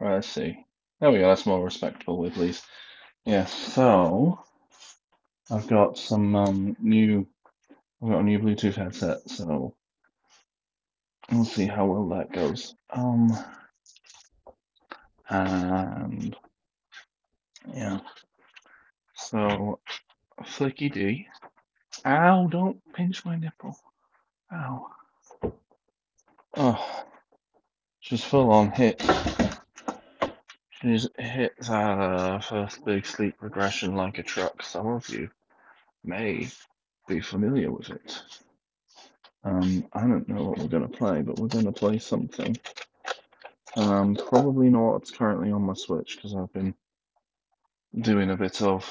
Right, let's see. There we go. That's more respectful, at least. Yeah. So I've got some um, new. I've got a new Bluetooth headset. So we'll see how well that goes. Um, and yeah. So Flicky D. Ow! Don't pinch my nipple. Ow. Oh, she's full on hit. She's hit her first big sleep regression like a truck. Some of you may be familiar with it. Um, I don't know what we're going to play, but we're going to play something. Um, probably not what's currently on my Switch because I've been doing a bit of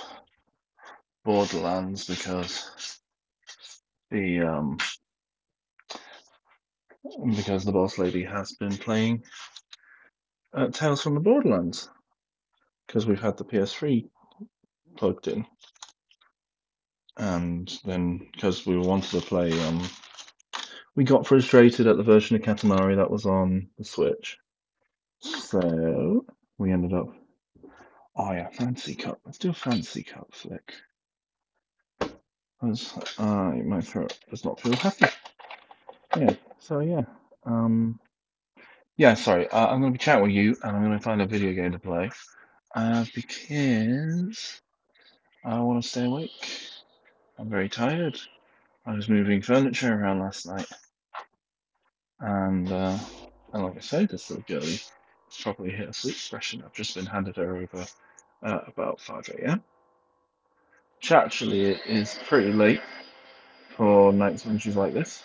Borderlands because the um because the boss lady has been playing uh, Tales from the Borderlands because we've had the PS3 plugged in, and then because we wanted to play um we got frustrated at the version of Katamari that was on the Switch, so we ended up. Oh yeah, fancy cup. Let's do a fancy cup flick. Uh, my throat does not feel happy. Yeah. So yeah. Um. Yeah. Sorry. Uh, I'm going to be chatting with you, and I'm going to find a video game to play. Uh, because I want to stay awake. I'm very tired. I was moving furniture around last night, and uh, and like I said, this little girlie probably hit a sleep depression. I've just been handed her over at about 5 a.m. Which actually is pretty late for nights when she's like this.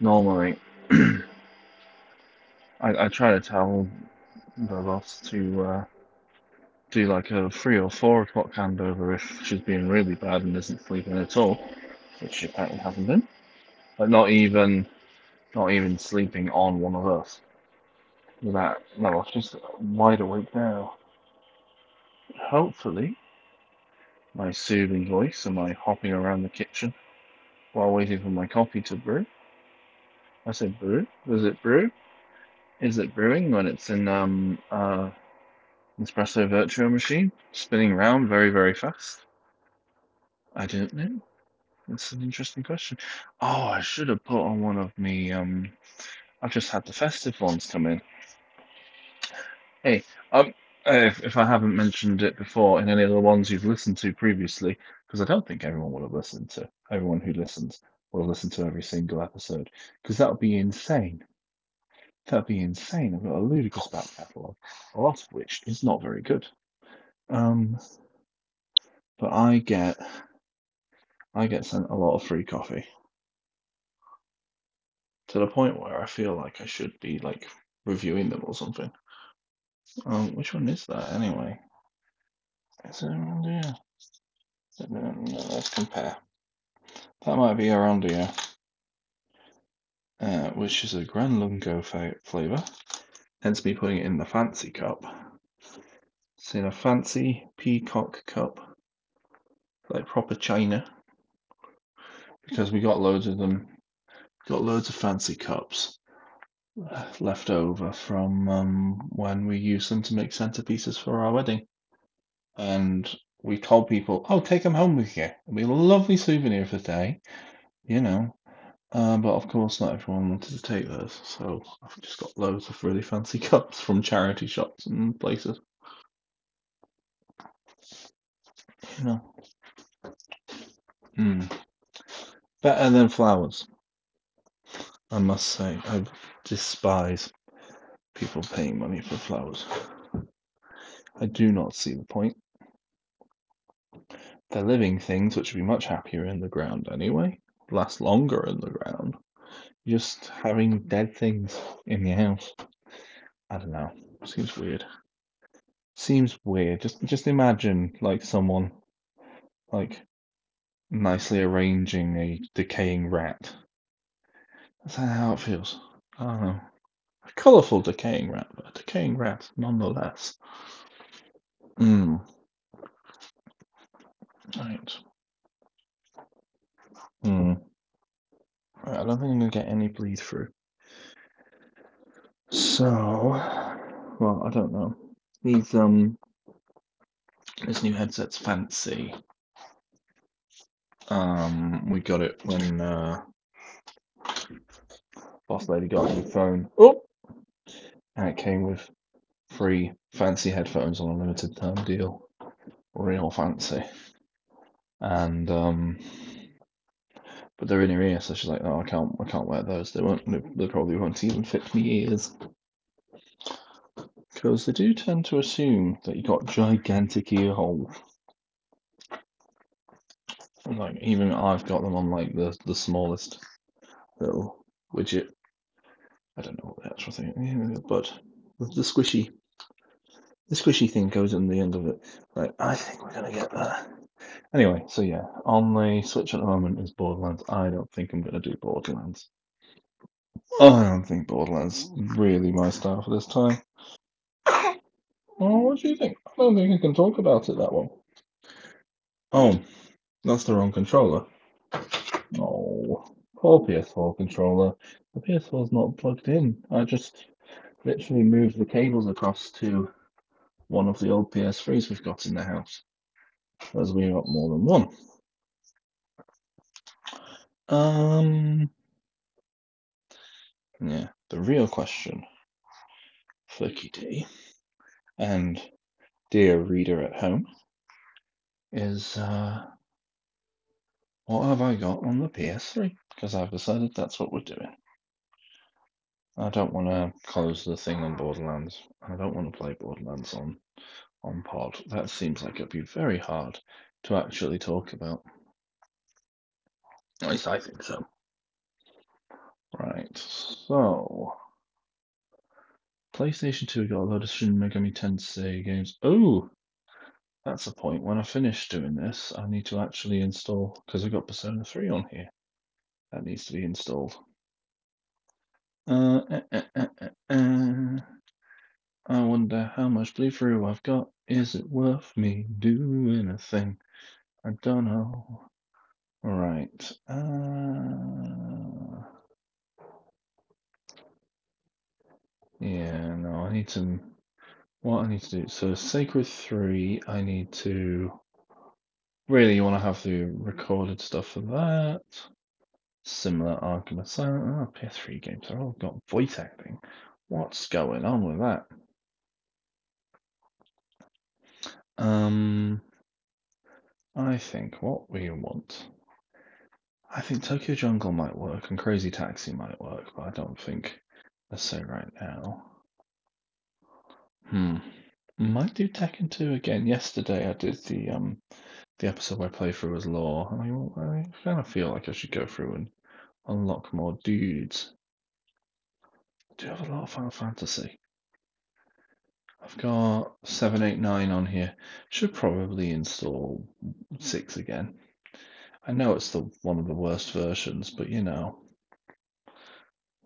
Normally, I, I try to tell the boss to uh, do like a three or four o'clock handover if she's being really bad and isn't sleeping at all, which she apparently hasn't been. But not even, not even sleeping on one of us. That no, she's wide awake now. Hopefully, my soothing voice and my hopping around the kitchen while waiting for my coffee to brew. I said brew. Was it brew? Is it brewing when it's in um uh espresso Vertuo machine spinning around very very fast? I don't know. That's an interesting question. Oh, I should have put on one of me. Um, I've just had the festive ones come in. Hey, um, if, if I haven't mentioned it before in any of the ones you've listened to previously, because I don't think everyone will have listened to everyone who listens will listen to every single episode, because that would be insane. That would be insane. I've got a ludicrous back catalogue, a lot of which is not very good. Um, but I get I get sent a lot of free coffee to the point where I feel like I should be like reviewing them or something. Um, which one is that anyway? Is it around here? Let's compare. That might be around here, uh, which is a Gran Lungo fa- flavour. Hence me putting it in the fancy cup. It's in a fancy peacock cup, like proper china, because we got loads of them. Got loads of fancy cups left over from um, when we used them to make centerpieces for our wedding. And we told people, oh, take them home with you. It'll be a lovely souvenir for the day, you know. Uh, but of course, not everyone wanted to take those, so I've just got loads of really fancy cups from charity shops and places. You know. Mm. Better than flowers, I must say. I despise people paying money for flowers. I do not see the point. They're living things which would be much happier in the ground anyway, last longer in the ground. Just having dead things in your house. I don't know. Seems weird. Seems weird. Just just imagine like someone like nicely arranging a decaying rat. That's how it feels. I don't know. A colourful decaying rat, but a decaying rat nonetheless. Hmm. Right. Hmm. I don't think I'm gonna get any bleed through. So well, I don't know. These um, this new headset's fancy. Um, we got it when uh, boss lady got a new phone. Oh, and it came with free fancy headphones on a limited term deal. Real fancy. And um, but they're in her ear, so she's like, "No, I can't, I can't wear those. They won't. They, probably won't even fit me ears." Because they do tend to assume that you've got gigantic ear holes. Like even I've got them on like the the smallest little widget. I don't know what the actual thing, is, but the, the squishy, the squishy thing goes in the end of it. Like I think we're gonna get there. Anyway, so yeah, on the Switch at the moment is Borderlands. I don't think I'm gonna do Borderlands. I don't think Borderlands really my style for this time. Oh, what do you think? I don't think I can talk about it that well. Oh, that's the wrong controller. Oh, poor PS4 controller. The PS4 is not plugged in. I just literally moved the cables across to one of the old PS3s we've got in the house, as we got more than one. Um, yeah, the real question, Flicky D, and dear reader at home, is uh, what have I got on the PS3? Because I've decided that's what we're doing. I don't want to close the thing on Borderlands. I don't want to play Borderlands on on pod. That seems like it'd be very hard to actually talk about. At least I think so. Right, so PlayStation 2 got a load of Shin Megami Tensei games. Oh, that's a point. When I finish doing this, I need to actually install because I've got Persona 3 on here. That needs to be installed. Uh, uh, uh, uh. I wonder how much playthrough I've got. Is it worth me doing a thing? I don't know. Right. Uh, yeah, no, I need to. What I need to do. So, Sacred 3, I need to. Really, you want to have the recorded stuff for that. Similar Asylum. Oh, PS3 games are all got voice acting. What's going on with that? Um, I think what we want. I think Tokyo Jungle might work and Crazy Taxi might work, but I don't think let's say right now. Hmm. Might do Tekken 2 again. Yesterday I did the um the episode where playthrough was law. I mean, I kind of feel like I should go through and unlock more dudes. I do have a lot of Final Fantasy. I've got seven, eight, nine on here. Should probably install six again. I know it's the one of the worst versions, but you know.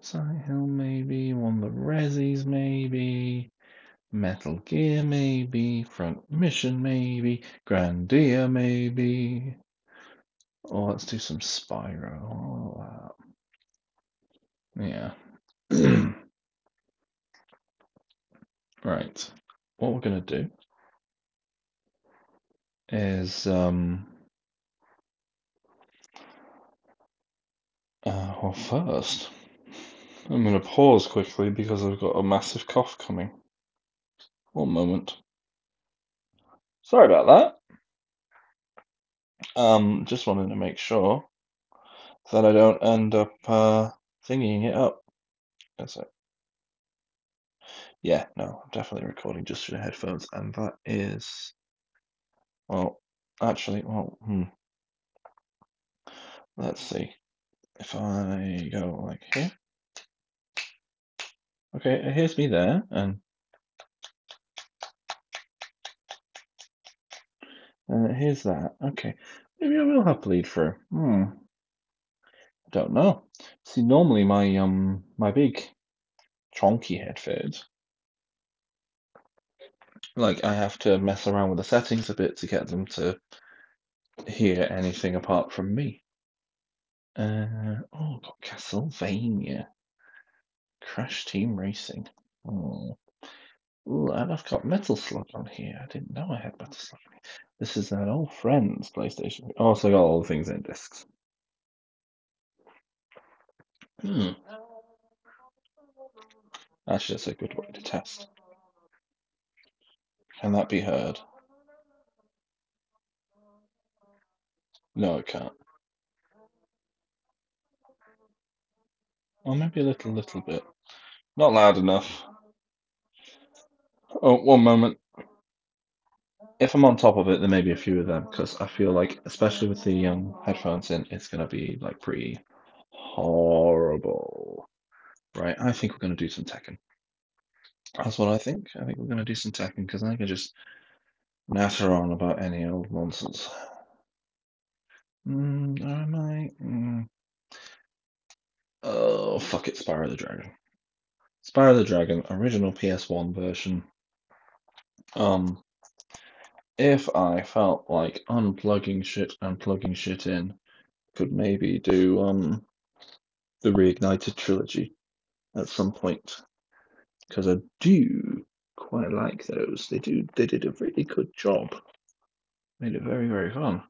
Silent Hill maybe, one of the Resis maybe, Metal Gear maybe, Front Mission maybe, Grandia maybe. Oh, let's do some Spyro. Oh, wow. Yeah. right. What we're gonna do is um uh, well first I'm gonna pause quickly because I've got a massive cough coming. One moment. Sorry about that. Um just wanted to make sure that I don't end up uh thinking it up. That's it. Yeah, no, I'm definitely recording just through the headphones, and that is well actually well hmm. Let's see. If I go like here. Okay, here's me there, and uh, here's that. Okay, maybe I will have bleed through. Hmm. Don't know. See, normally my um my big chonky headphones, like I have to mess around with the settings a bit to get them to hear anything apart from me. Uh, oh, got Castlevania, Crash Team Racing. Oh. and I've got Metal Slug on here. I didn't know I had Metal Slug. This is an old friend's PlayStation. Also got all the things in discs. Hmm. Actually, that's a good way to test. Can that be heard? No, it can't. Or maybe a little, little bit. Not loud enough. Oh, one moment. If I'm on top of it, there may be a few of them because I feel like, especially with the um, headphones in, it's gonna be like pretty horrible. Right? I think we're gonna do some Tekken. That's what I think. I think we're gonna do some Tekken because I can just natter on about any old nonsense. Mm, am I? Mm. Oh, fuck it, Spyro the Dragon. Spyro the Dragon, original PS1 version. Um, if I felt like unplugging shit and plugging shit in, could maybe do um the Reignited trilogy at some point because I do quite like those. They do they did a really good job. Made it very very fun.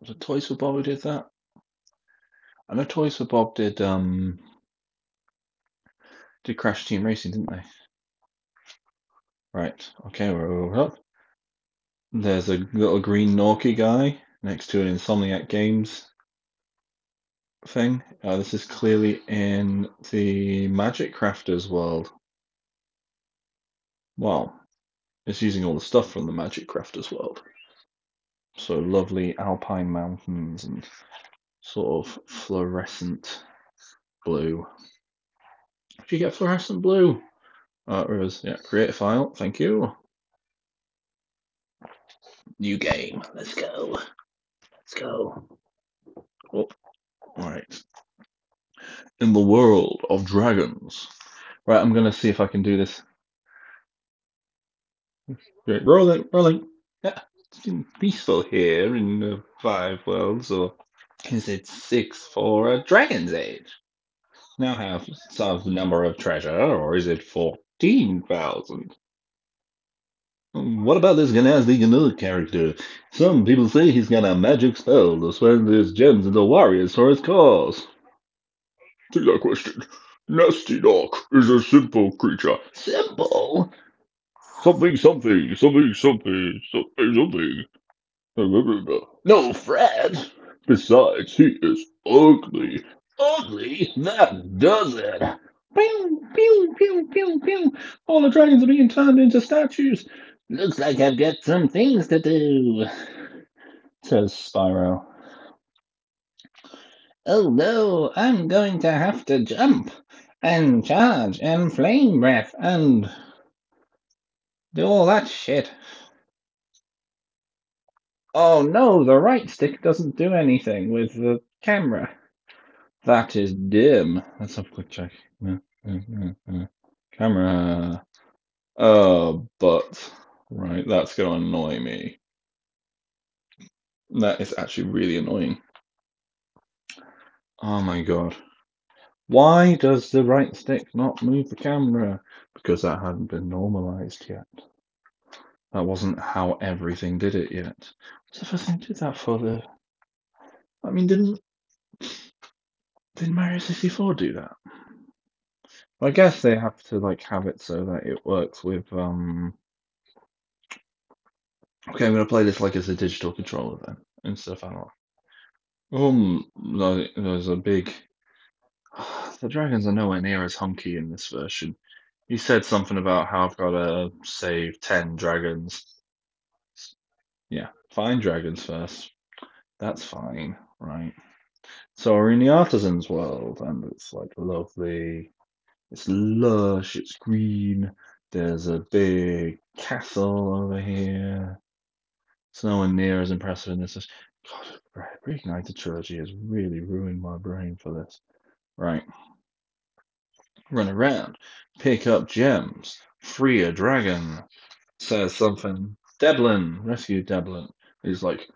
Was it Toys for Bob who did that? I know Toys for Bob did um did Crash Team Racing, didn't they? Right. Okay, we're up. There's a little green Norky guy next to an Insomniac Games thing. Uh, this is clearly in the Magic Crafters world. Well, it's using all the stuff from the Magic Crafters world. So lovely alpine mountains and sort of fluorescent blue. Did you get fluorescent blue? Uh, Rivers, yeah, create a file, thank you. New game, let's go. Let's go. Oh, right. In the world of dragons. Right, I'm gonna see if I can do this. Right, rolling, rolling. Yeah, it's been peaceful here in the five worlds, or is it six for a dragon's age? Now have some number of treasure, or is it fourteen thousand? What about this Gnasty Gnorc character? Some people say he's got a magic spell to spend his gems into warriors for his cause. Take that question. Gnasty Gnorc is a simple creature. Simple? Something, something, something, something, something, something. No, Fred. Besides, he is ugly. Ugly? That does it. Pew, pew, pew, pew, pew. All the dragons are being turned into statues. Looks like I've got some things to do, says Spyro. Oh no, I'm going to have to jump and charge and flame breath and do all that shit. Oh no, the right stick doesn't do anything with the camera. That is dim. Let's have a quick check. Uh, uh, uh, camera. Oh, but. Right, that's going to annoy me. That is actually really annoying. Oh my god. Why does the right stick not move the camera? Because that hadn't been normalized yet. That wasn't how everything did it yet. What's the first thing did that for the? I mean, didn't didn't Mario 64 do that? I guess they have to like have it so that it works with um. Okay, I'm gonna play this like as a digital controller then instead of analog. Um, no, there's a big. The dragons are nowhere near as hunky in this version. He said something about how I've got to save ten dragons. Yeah, find dragons first. That's fine, right? So we're in the artisans world, and it's like lovely. It's lush. It's green. There's a big castle over here. It's nowhere near as impressive in this. God, Reignited Trilogy has really ruined my brain for this. Right. Run around, pick up gems, free a dragon, says something. Delbin, rescue Delbin. He's like,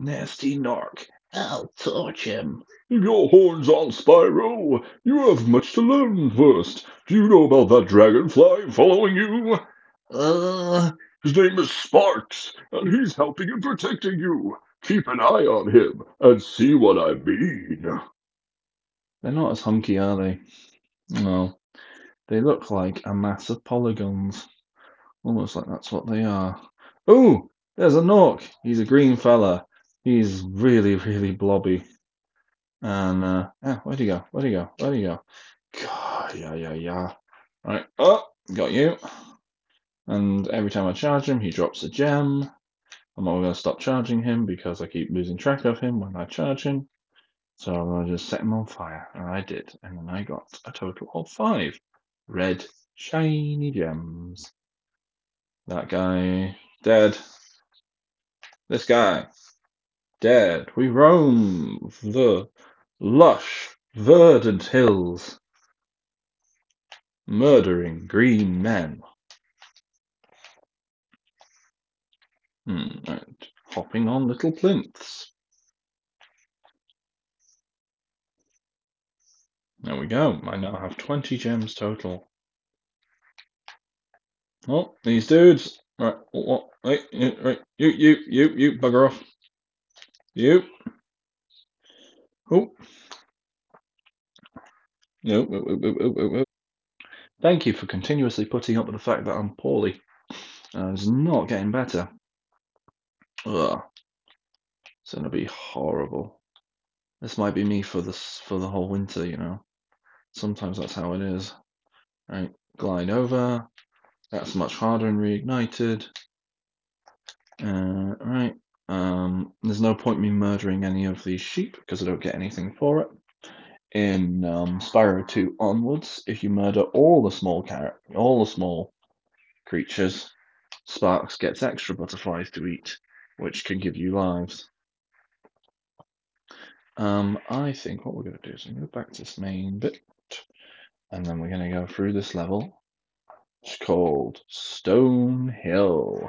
Gnasty Gnorc I'll torch him. Your horns on, Spyro. You have much to learn first. Do you know about that dragonfly following you? Uh, His name is Sparx, and he's helping and protecting you. Keep an eye on him and see what I mean. they're not as hunky, are they? No. They look like a mass of polygons. Almost like that's what they are. Oh, there's a Gnorc. He's a green fella. He's really, really blobby. And uh, yeah, where'd he go? Where'd he go? Where'd he go? God, yeah, yeah, yeah. Right. Oh, got you. And every time I charge him, he drops a gem. I'm not going to stop charging him because I keep losing track of him when I charge him. So I'm going to just set him on fire. And I did. And then I got a total of five red, shiny gems. That guy dead. This guy dead. We roam the lush, verdant hills, murdering green men. Hmm, and hopping on little plinths. There we go. I now have 20 gems total. Oh, these dudes. Right, what? You, right, you, you, you, you, bugger off. You. Oh. No. Thank you for continuously putting up with the fact that I'm poorly. Uh, it's not getting better. Ugh. It's gonna be horrible. This might be me for this for the whole winter, you know. Sometimes that's how it is. Right, glide over. That's much harder and reignited. Uh, right. Um, there's no point me murdering any of these sheep because I don't get anything for it. In um, Spyro 2 onwards, if you murder all the small car- all the small creatures, Sparx gets extra butterflies to eat, which can give you lives. Um, I think what we're going to do is I'm going to go back to this main bit, and then we're going to go through this level. It's called Stone Hill.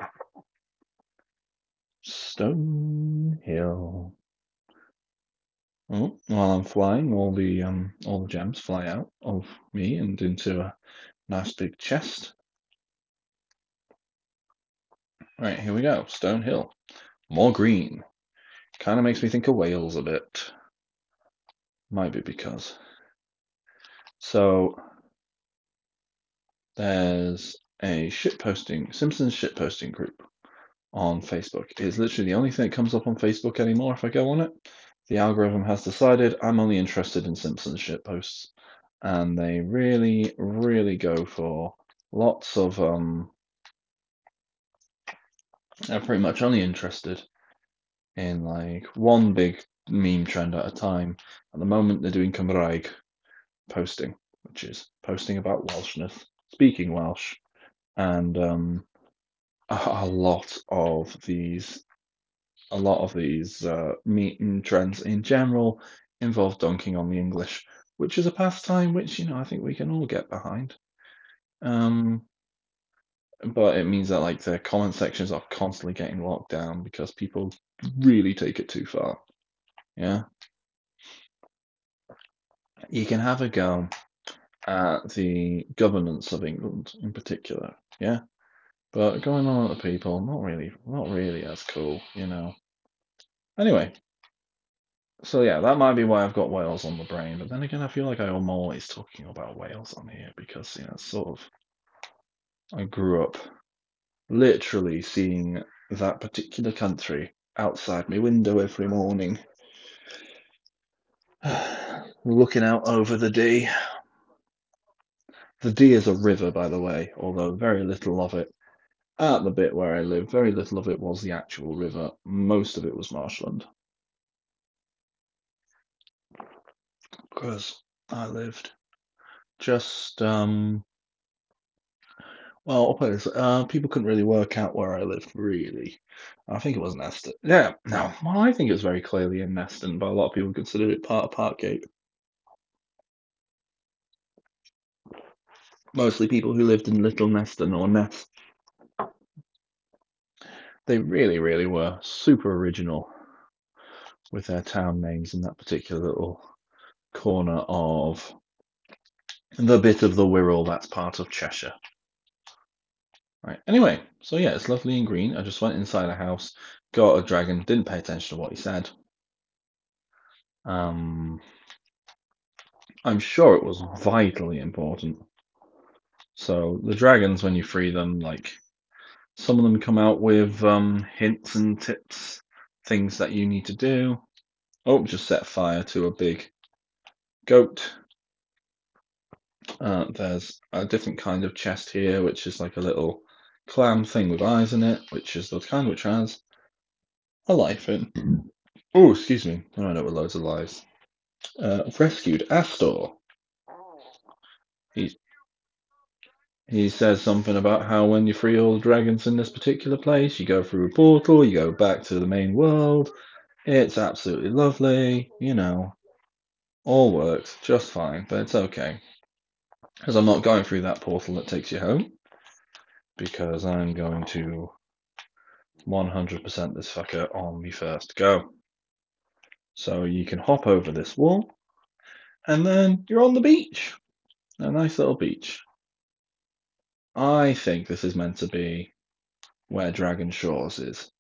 Stone Hill. Oh, while I'm flying, all the um, all the gems fly out of me and into a nice big chest. Right, here we go. Stone Hill. More green. Kind of makes me think of Wales a bit. Might be because. So there's a shitposting Simpsons shitposting group on Facebook. It's literally the only thing that comes up on Facebook anymore if I go on it. The algorithm has decided I'm only interested in Simpsons shitposts. And they really, really go for lots of um they're pretty much only interested in like one big meme trend at a time. At the moment they're doing Cymraeg posting, which is posting about Welshness, speaking Welsh, and um a lot of these a lot of these uh, meme trends in general involve dunking on the English, which is a pastime which you know I think we can all get behind. Um, but it means that like the comment sections are constantly getting locked down because people really take it too far. Yeah, you can have a go at the governance of England in particular. Yeah, but going on at the people, not really, not really as cool. You know. Anyway, so yeah, that might be why I've got Wales on the brain. But then again, I feel like I'm always talking about Wales on here because you know, sort of, I grew up literally seeing that particular country outside my window every morning, looking out over the Dee. The Dee is a river, by the way, although very little of it. At the bit where I live, very little of it was the actual river. Most of it was marshland. Because I lived just um, Well, I'll put this. Uh, people couldn't really work out where I lived, really. I think it was Neston. Yeah, no. Well, I think it was very clearly in Neston, but a lot of people considered it part of Parkgate. Mostly people who lived in Little Neston or Ness. They really, really were super original. with their town names in that particular little corner of the bit of the Wirral that's part of Cheshire. Right. Anyway, so yeah, it's lovely and green. I just went inside a house, got a dragon, didn't pay attention to what he said. Um, I'm sure it was vitally important. So the dragons, when you free them, like some of them come out with um, hints and tips, things that you need to do. Oh, just set fire to a big goat. Uh, there's a different kind of chest here, which is like a little clam thing with eyes in it, which is the kind which has a life in. Oh, excuse me. I up with loads of lives. Uh, rescued Astor. He he says something about how when you free all the dragons in this particular place, you go through a portal, you go back to the main world. It's absolutely lovely, you know. All works just fine, but it's okay. Because I'm not going through that portal that takes you home. Because I'm going to 100% this fucker on me first go. So you can hop over this wall, and then you're on the beach. A nice little beach. I think this is meant to be where Dragon Shores is.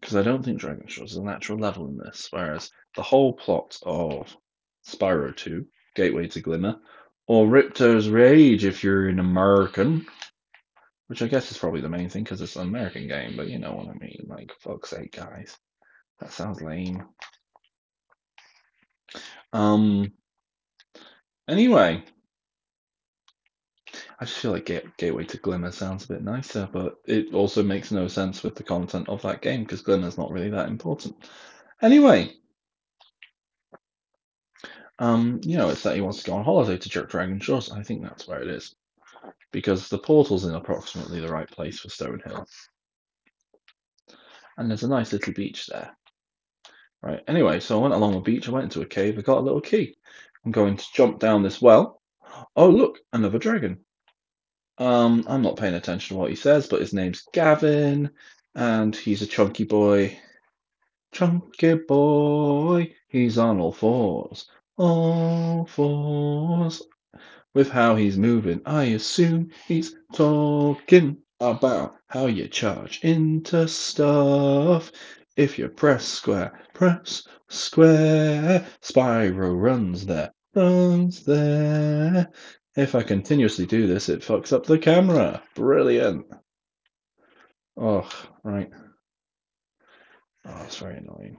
Because I don't think Dragon Shores is a natural level in this, whereas the whole plot of Spyro 2, Gateway to Glimmer, or Ripto's Rage if you're an American, which I guess is probably the main thing because it's an American game, but you know what I mean. Like, fuck's sake, guys. That sounds lame. Um. Anyway, I just feel like Gateway to Glimmer sounds a bit nicer, but it also makes no sense with the content of that game because Glimmer's not really that important. Anyway, um, you know, it's that he wants to go on holiday to Jerk Dragon Shores. I think that's where it is because the portal's in approximately the right place for Stonehill, and there's a nice little beach there. Right. Anyway, so I went along the beach. I went into a cave. I got a little key. I'm going to jump down this well. Oh, look, another dragon. Um, I'm not paying attention to what he says, but his name's Gavin, and he's a chunky boy. Chunky boy, he's on all fours, all fours. With how he's moving, I assume he's talking about how you charge into stuff. If you press square, press square. Spyro runs there, runs there. If I continuously do this, it fucks up the camera. Brilliant. Oh, right. Oh, it's very annoying.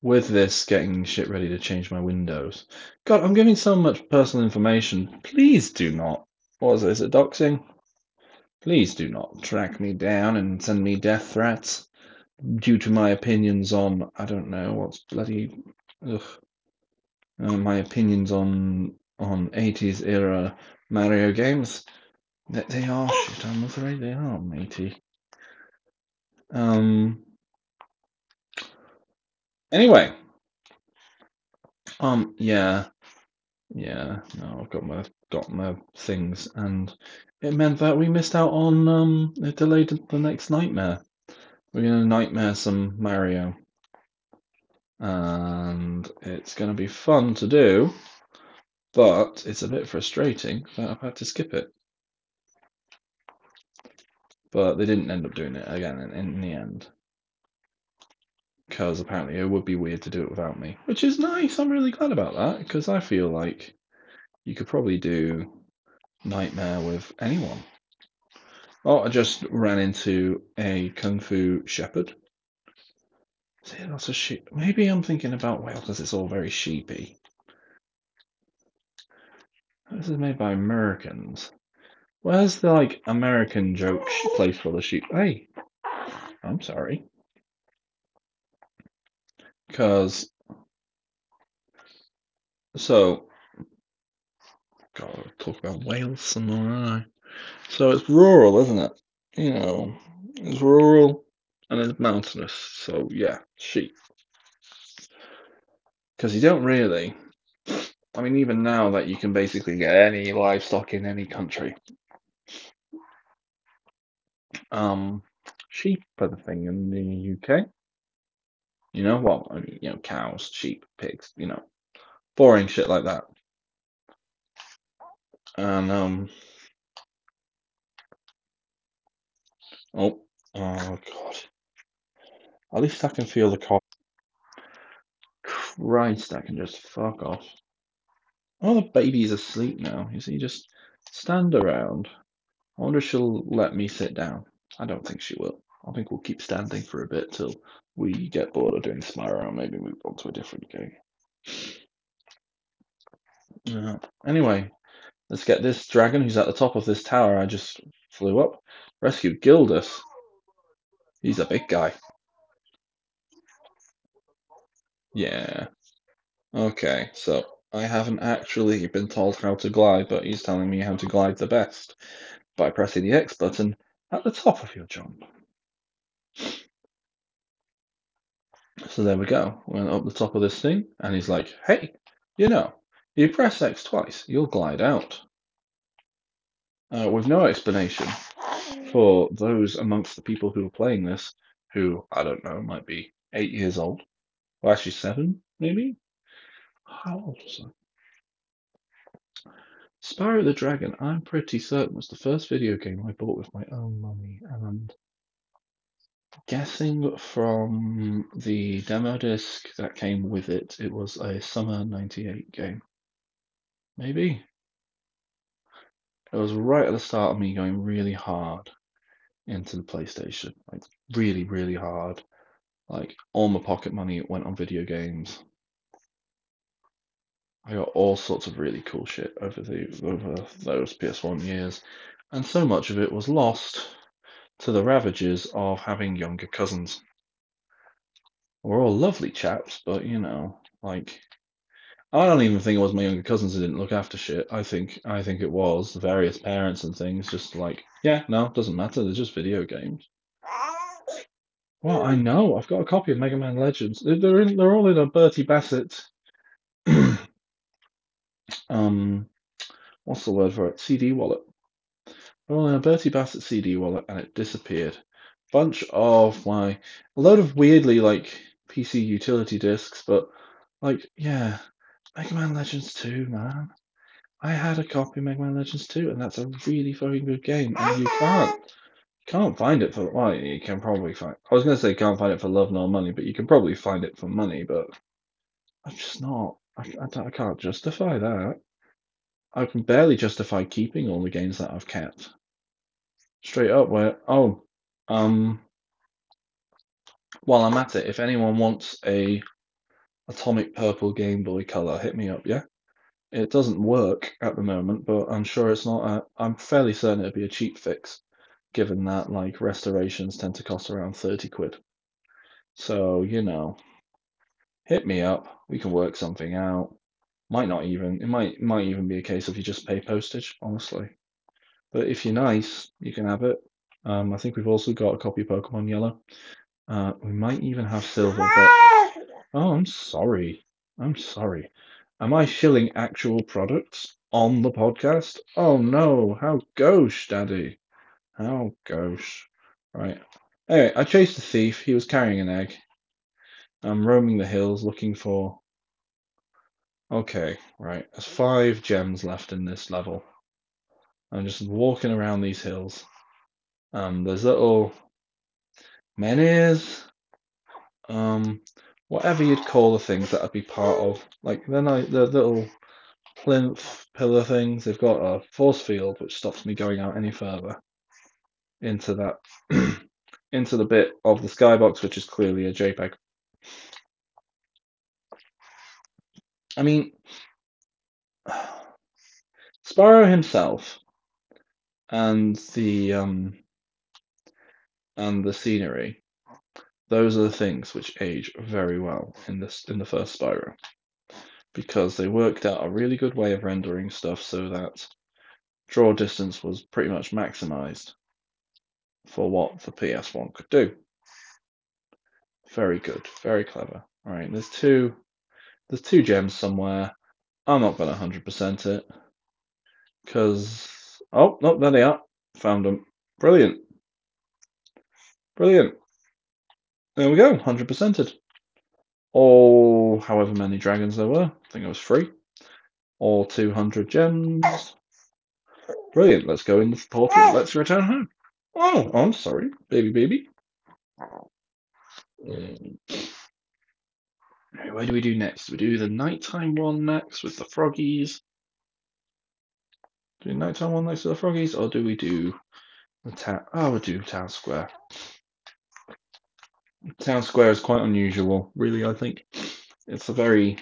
With this getting shit ready to change my windows. God, I'm giving so much personal information. Please do not. What is it? Is it doxing? Please do not track me down and send me death threats due to my opinions on, I don't know, what's bloody. Ugh. Uh, my opinions on on 80s era Mario games. That they are shit, I'm afraid they are, matey. Um. Anyway. Um. Yeah. Yeah. No, I've got my got my things, and it meant that we missed out on. Um. It delayed the next nightmare. We're gonna nightmare some Mario, and it's gonna be fun to do, but it's a bit frustrating that I've had to skip it. But they didn't end up doing it again in, in the end. Because apparently it would be weird to do it without me. Which is nice. I'm really glad about that. Because I feel like you could probably do Nightmare with anyone. Oh, I just ran into a Kung Fu Shepherd. See, lots of sheep. Maybe I'm thinking about whale because it's all very sheepy. This is made by Americans. Where's the like American joke place for the sheep? Hey, I'm sorry. Because so, God, talk about Wales some more. I? So it's rural, isn't it? You know, it's rural and it's mountainous. So yeah, sheep. Because you don't really. I mean, even now that you can basically get any livestock in any country, um, sheep are the thing in the UK. You know, well, I mean, you know, cows, sheep, pigs, you know, boring shit like that. And um, oh, oh god. At least I can feel the cough. Christ, I can just fuck off. Oh, the baby's asleep now. You see, just stand around. I wonder if she'll let me sit down. I don't think she will. I think we'll keep standing for a bit till we get bored of doing Spyro and maybe move on to a different game. Uh, anyway, let's get this dragon who's at the top of this tower I just flew up. Rescue Gildas. He's a big guy. Yeah. Okay, so I haven't actually been told how to glide, but he's telling me how to glide the best by pressing the X button at the top of your jump. So there we go. We went up the top of this thing, and he's like, hey, you know, you press X twice, you'll glide out. Uh, with no explanation for those amongst the people who are playing this, who, I don't know, might be eight years old. Well, actually, seven, maybe? How old was I? Spyro the Dragon, I'm pretty certain, was the first video game I bought with my own money, and guessing from the demo disc that came with it, it was a summer 98 game. Maybe? It was right at the start of me going really hard into the PlayStation. Like, really, really hard. Like, all my pocket money went on video games. I got all sorts of really cool shit over the over those PS1 years, and so much of it was lost to the ravages of having younger cousins. We're all lovely chaps, but you know, like I don't even think it was my younger cousins who didn't look after shit. I think I think it was the various parents and things just like, yeah, no, doesn't matter. They're just video games. Well, I know. I've got a copy of Mega Man Legends. They're in, they're all in a Bertie Bassett. um, what's the word for it? CD wallet. In a Bertie Bassett CD wallet, and it disappeared. Bunch of my, a load of weirdly like PC utility discs, but like, yeah, Mega Man Legends 2, man. I had a copy of Mega Man Legends 2, and that's a really fucking good game, and you can't can't find it for well, you can probably find. I was gonna say can't find it for love nor money, but you can probably find it for money. But I'm just not. I, I, I can't justify that. I can barely justify keeping all the games that I've kept. Straight up, where oh, um, while I'm at it, if anyone wants a Atomic Purple Game Boy Color, hit me up. Yeah, it doesn't work at the moment, but I'm sure it's not. A, I'm fairly certain it'd be a cheap fix, given that like restorations tend to cost around thirty quid. So you know, hit me up. We can work something out. Might not even. It might might even be a case of you just pay postage, honestly. But if you're nice, you can have it. Um, I think we've also got a copy of Pokemon Yellow. Uh, we might even have Silver, but oh, I'm sorry. I'm sorry. Am I shilling actual products on the podcast? Oh no! How gauche, Daddy? How gauche? Right. Anyway, I chased a thief. He was carrying an egg. I'm roaming the hills looking for. Okay, right. There's five gems left in this level. I'm just walking around these hills. Um, there's little menhirs, um, whatever you'd call the things that I'd be part of. Like they're not, the little plinth pillar things. They've got a force field which stops me going out any further into that into the bit of the skybox which is clearly a JPEG. I mean, Sparrow himself and the um, and the scenery those are the things which age very well in this in the first Spyro because they worked out a really good way of rendering stuff so that draw distance was pretty much maximized for what the PS1 could do. Very good, very clever. All right, there's two there's two gems somewhere. I'm not gonna 100% it because oh no, there they are. Found them. Brilliant, brilliant. There we go, 100%ed. all however many dragons there were. I think it was three. Or 200 gems. Brilliant. Let's go in the portal. Let's return home. Oh, I'm sorry, baby, baby. Right, where do we do next? We do the nighttime one next with the froggies. Do nighttime one next to the froggies, or do we do the town? Oh, we'll do town square. Town square is quite unusual, really. I think it's a very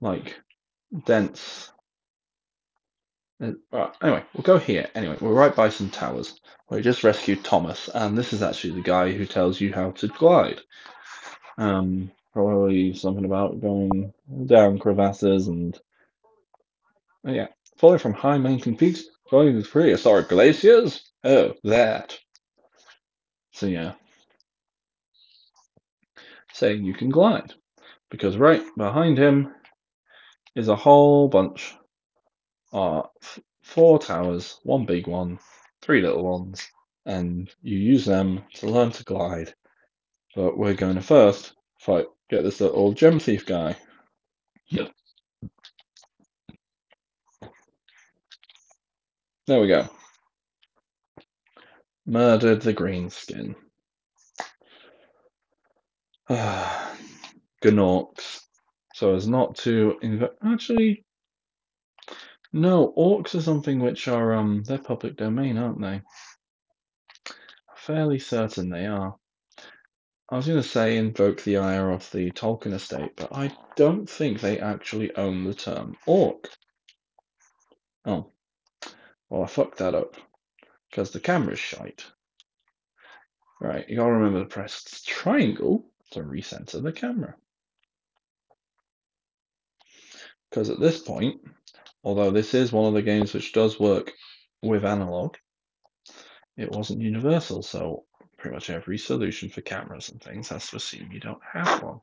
like dense. Uh, anyway, we'll go here. Anyway, we're right by some towers. We just rescued Thomas, and this is actually the guy who tells you how to glide. Um, probably something about going down crevasses and yeah, falling from high mountain peaks, going through prehistoric glaciers. Oh, that. So yeah, saying you can glide because right behind him is a whole bunch of four towers, one big one, three little ones, and you use them to learn to glide. But we're going to first fight, get this little gem thief guy. Yep. There we go. Murdered the greenskin. Gnorcs. So as not to inv- actually no orcs are something which are um they're public domain, aren't they? Fairly certain they are. I was going to say invoke the ire of the Tolkien estate, but I don't think they actually own the term orc. Oh, well I fucked that up because the camera's shite. Right, you gotta remember to press triangle to recenter the camera. Because at this point, although this is one of the games which does work with analog, it wasn't universal, so pretty much every solution for cameras and things has to assume you don't have one.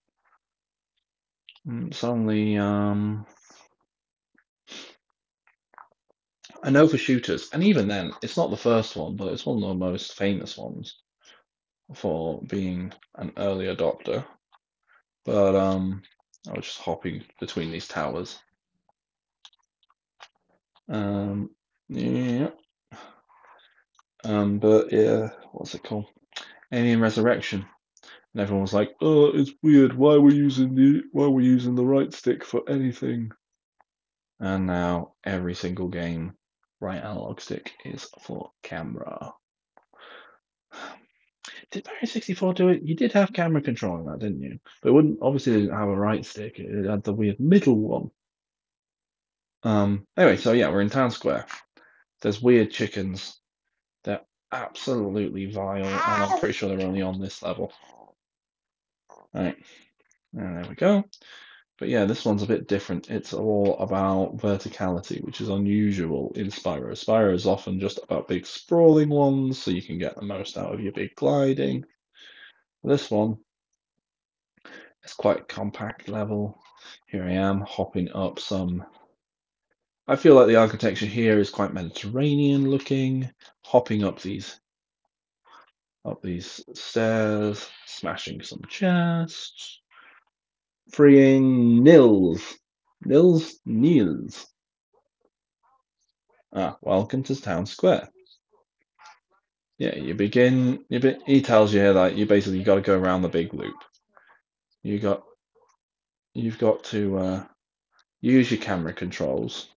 it's only um, I know for shooters, and even then, it's not the first one, but it's one of the most famous ones for being an early adopter. But um, I was just hopping between these towers. Um, yeah. Um, but yeah, what's it called? Alien Resurrection. And everyone was like, "Oh, it's weird. Why are we using the why are we using the right stick for anything?" And now every single game, right analog stick is for camera. Did Mario 64 do it? You did have camera control in that, didn't you? But it wouldn't obviously didn't have a right stick. It had the weird middle one. Um. Anyway, so yeah, we're in town square. There's weird chickens. They're absolutely vile, and I'm pretty sure they're only on this level. All right. And there we go. But yeah, this one's a bit different. It's all about verticality, which is unusual in Spyro. Spyro is often just about big sprawling ones, so you can get the most out of your big gliding. This one is quite compact level. Here I am hopping up some. I feel like the architecture here is quite Mediterranean looking, hopping up these up these stairs, smashing some chests, freeing Nils. Nils Niels. Ah, welcome to town square. Yeah, you begin. You be, he tells you that you basically got to go around the big loop. You got, you've got to uh, use your camera controls.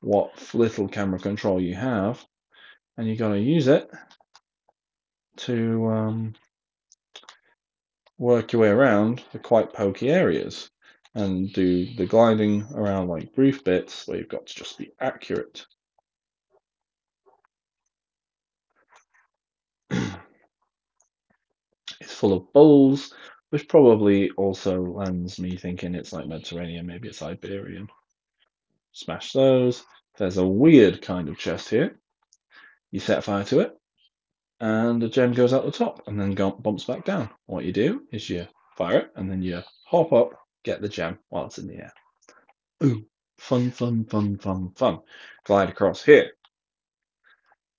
What little camera control you have, and you got to use it to um, work your way around the quite pokey areas and do the gliding around like brief bits where you've got to just be accurate. it's full of bowls, which probably also lends me thinking it's like Mediterranean, maybe it's Iberian. Smash those. There's a weird kind of chest here. You set fire to it, and the gem goes out the top and then bumps back down. What you do is you fire it, and then you hop up, get the gem while it's in the air. Ooh, fun, fun, fun, fun, fun. Glide across here.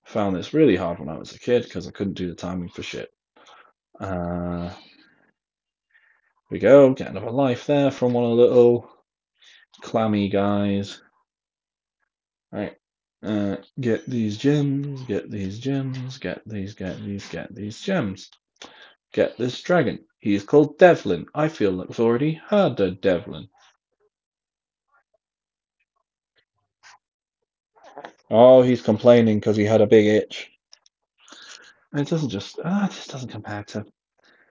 Found this really hard when I was a kid because I couldn't do the timing for shit. Uh, we go, get another life there from one of the little clammy guys. Right. Uh, get these gems, get these gems, get these, get these, get these gems. Get this dragon. He is called Devlin. I feel like we've already heard of Devlin. Oh, he's complaining because he had a big itch. And It doesn't just, ah, it just doesn't compare to.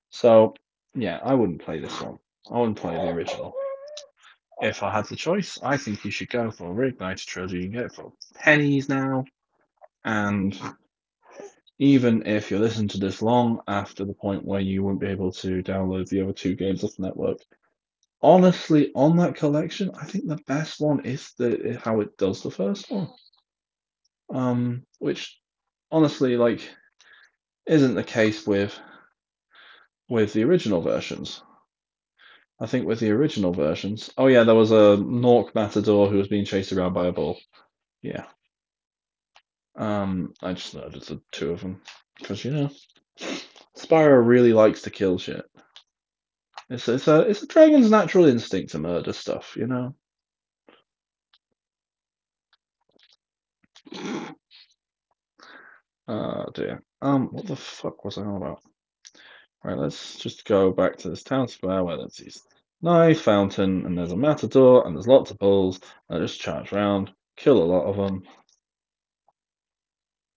So, yeah, I wouldn't play this one. I wouldn't play the original. If I had the choice, I think you should go for a Reignited Trilogy. You can get it for pennies now. And even if you listen to this long after the point where you won't be able to download the other two games off the network, honestly, on that collection, I think the best one is the how it does the first one. Um, which honestly, like, isn't the case with with the original versions. I think with the original versions, oh yeah, there was a Gnorc Matador who was being chased around by a bull. Yeah. Um, I just noted the two of them because you know, Spyro really likes to kill shit. It's it's a it's a dragon's natural instinct to murder stuff, you know. Oh dear. Um, what the fuck was I on about? Right, let's just go back to this town square where there's these nice fountain and there's a matador and there's lots of bulls. I just charge around, kill a lot of them,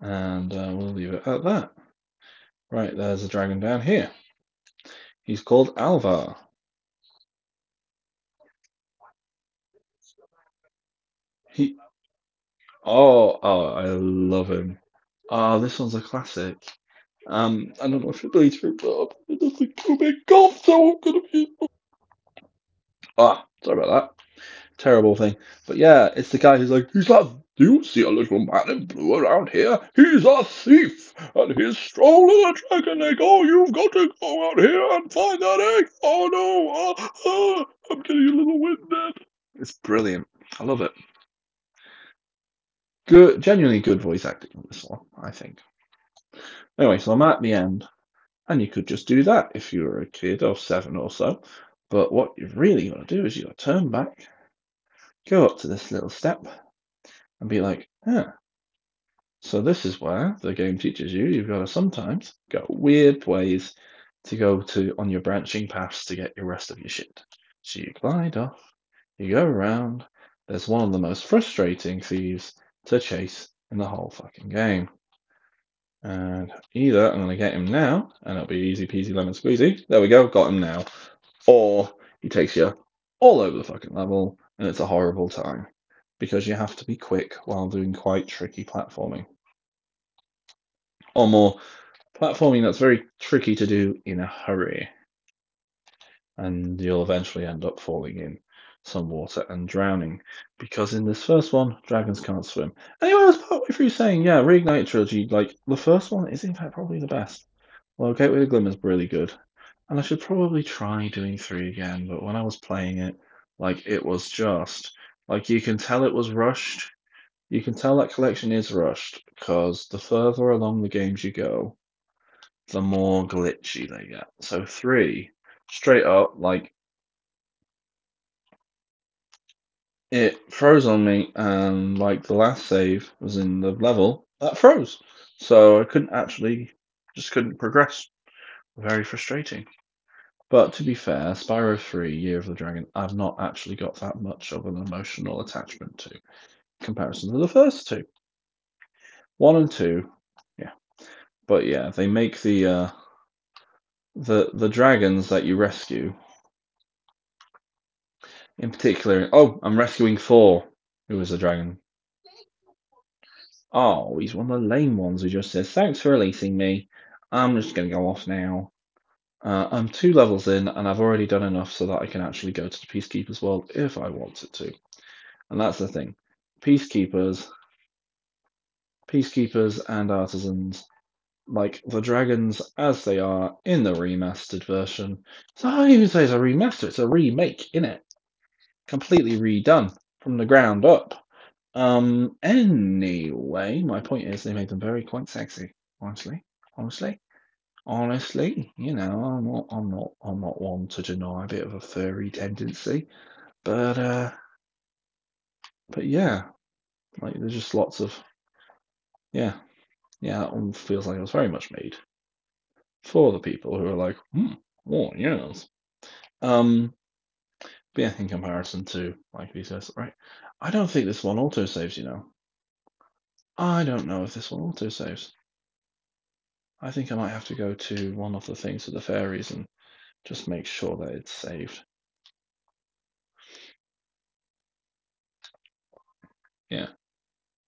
and uh, we'll leave it at that. Right, there's a dragon down here. He's called Alvar. He. Oh, oh, I love him. Oh, this one's a classic. Um, I don't know if it through, but it doesn't go big golf, so I'm gonna be. Ah, sorry about that. Terrible thing. But yeah, it's the guy who's like, like, do you see a little man in blue around here? He's a thief, and he's stolen a dragon egg. Oh, you've got to go out here and find that egg. Oh no, ah, ah, I'm getting a little winded. It's brilliant. I love it. Good, genuinely good voice acting on this one, I think. Anyway, so I'm at the end, and you could just do that if you were a kid of seven or so. But what you've really got to do is you got to turn back, go up to this little step, and be like, huh. So this is where the game teaches you you've got to sometimes go weird ways to go to on your branching paths to get your rest of your shit. So you glide off, you go around. There's one of the most frustrating thieves to chase in the whole fucking game. And either I'm going to get him now, and it'll be easy peasy lemon squeezy. There we go, got him now. Or he takes you all over the fucking level, and it's a horrible time because you have to be quick while doing quite tricky platforming. Or more platforming that's very tricky to do in a hurry. And you'll eventually end up falling in some water and drowning. Because in this first one, dragons can't swim. Anyway, I was partway through saying, yeah, Reignite Trilogy, like, the first one is in fact probably the best. Well, Gateway to Glimmer's really good. And I should probably try doing three again, but when I was playing it, like, it was just, like, you can tell it was rushed. You can tell that collection is rushed, because the further along the games you go, the more glitchy they get. So three, straight up, like it froze on me, and like the last save was in the level that froze, so I couldn't actually, just couldn't progress. Very frustrating. But to be fair, Spyro 3, Year of the Dragon, I've not actually got that much of an emotional attachment to, comparison to the first two. One and two, yeah. But yeah, they make the uh, the the dragons that you rescue in particular. Oh, I'm rescuing Thor, who is a dragon. Oh, he's one of the lame ones who just says, Thanks for releasing me. I'm just going to go off now. Uh, I'm two levels in, and I've already done enough so that I can actually go to the Peacekeepers world if I wanted to. And that's the thing. Peacekeepers, Peacekeepers and Artisans, like the dragons as they are in the remastered version. So I even say it's a remaster, it's a remake, in it completely redone from the ground up. Um. Anyway, my point is they made them very quite sexy. Honestly, honestly, honestly, you know, I'm not, I'm not, I'm not one to deny a bit of a furry tendency, but, uh, but yeah, like there's just lots of, yeah, yeah, that one feels like it was very much made for the people who are like, hmm, oh yes. Um, yeah, in comparison to like says, right? I don't think this one auto saves. You know, I don't know if this one auto saves. I think I might have to go to one of the things with the fairies and just make sure that it's saved. Yeah,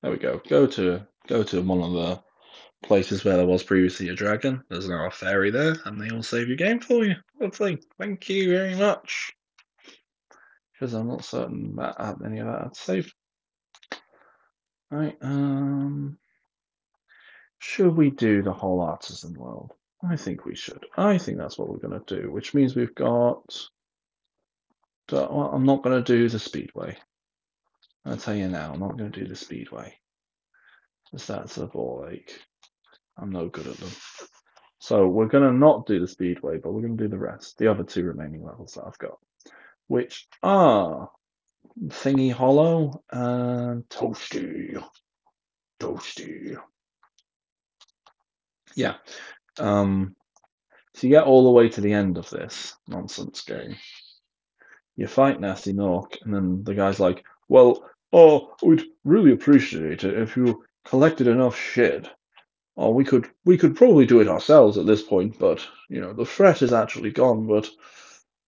there we go. Go to go to one of the places where there was previously a dragon. There's now a fairy there, and they will save your game for you. Lovely. Thank you very much. Because I'm not certain that any of that had saved. Right. Um. Should we do the whole artisan world? I think we should. I think that's what we're going to do, which means we've got. Well, I'm not going to do the speedway. I'll tell you now, I'm not going to do the speedway. Because that's a ball ache. I'm no good at them. So we're going to not do the speedway, but we're going to do the rest, the other two remaining levels that I've got, which are Thingy Hollow and Toasty. Toasty. Yeah. Um, so you get all the way to the end of this nonsense game. You fight Gnasty Gnorc, and then the guy's like, Well, oh, we'd really appreciate it if you collected enough shit. Oh, we could we could probably do it ourselves at this point, but you know, the threat is actually gone, but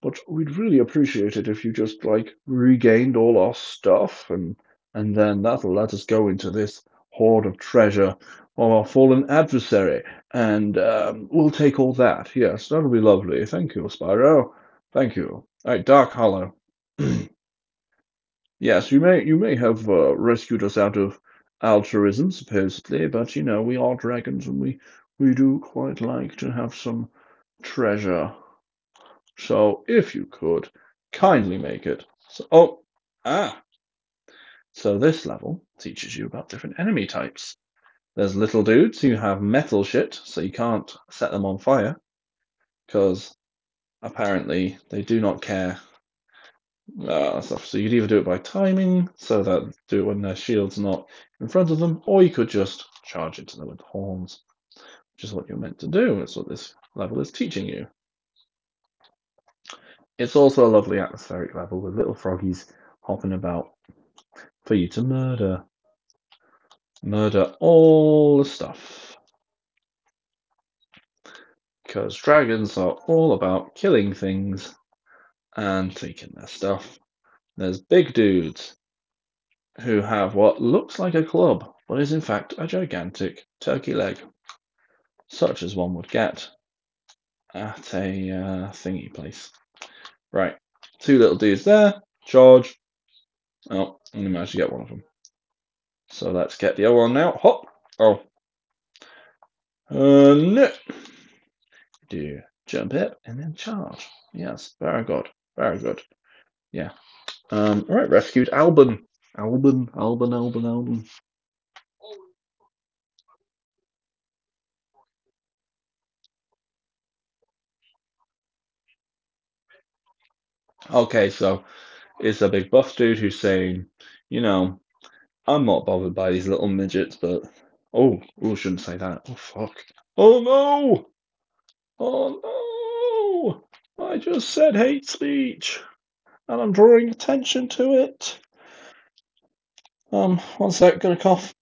but we'd really appreciate it if you just like regained all our stuff and and then that'll let us go into this hoard of treasure of our fallen adversary. And um, we'll take all that. Yes that'll be lovely. Thank you spyro. Thank you. All right dark hollow. Yes you may you may have uh, rescued us out of altruism supposedly but you know we are dragons and we we do quite like to have some treasure so if you could kindly make it. So, oh, ah. So this level teaches you about different enemy types. There's little dudes who have metal shit, so you can't set them on fire because apparently they do not care. Uh, stuff. So you'd either do it by timing, so that do it when their shield's not in front of them, or you could just charge into them with horns, which is what you're meant to do. That's what this level is teaching you. It's also a lovely atmospheric level with little froggies hopping about for you to murder. Murder all the stuff. Because dragons are all about killing things and taking their stuff. There's big dudes who have what looks like a club, but is in fact a gigantic turkey leg, such as one would get at a uh, thingy place. Right, two little dudes there, charge. Oh, only managed to get one of them. So let's get the other one now. Hop. Oh. Uh, no. Do jump it and then charge. Yes, very good. Very good. Yeah. Um, all right, rescued Alban. Alban, Alban, Alban, Alban. Okay, so it's a big buff dude who's saying, you know, I'm not bothered by these little midgets, but oh, oh, shouldn't say that. Oh fuck. Oh no! Oh no! I just said hate speech, and I'm drawing attention to it. Um, one sec, gonna cough.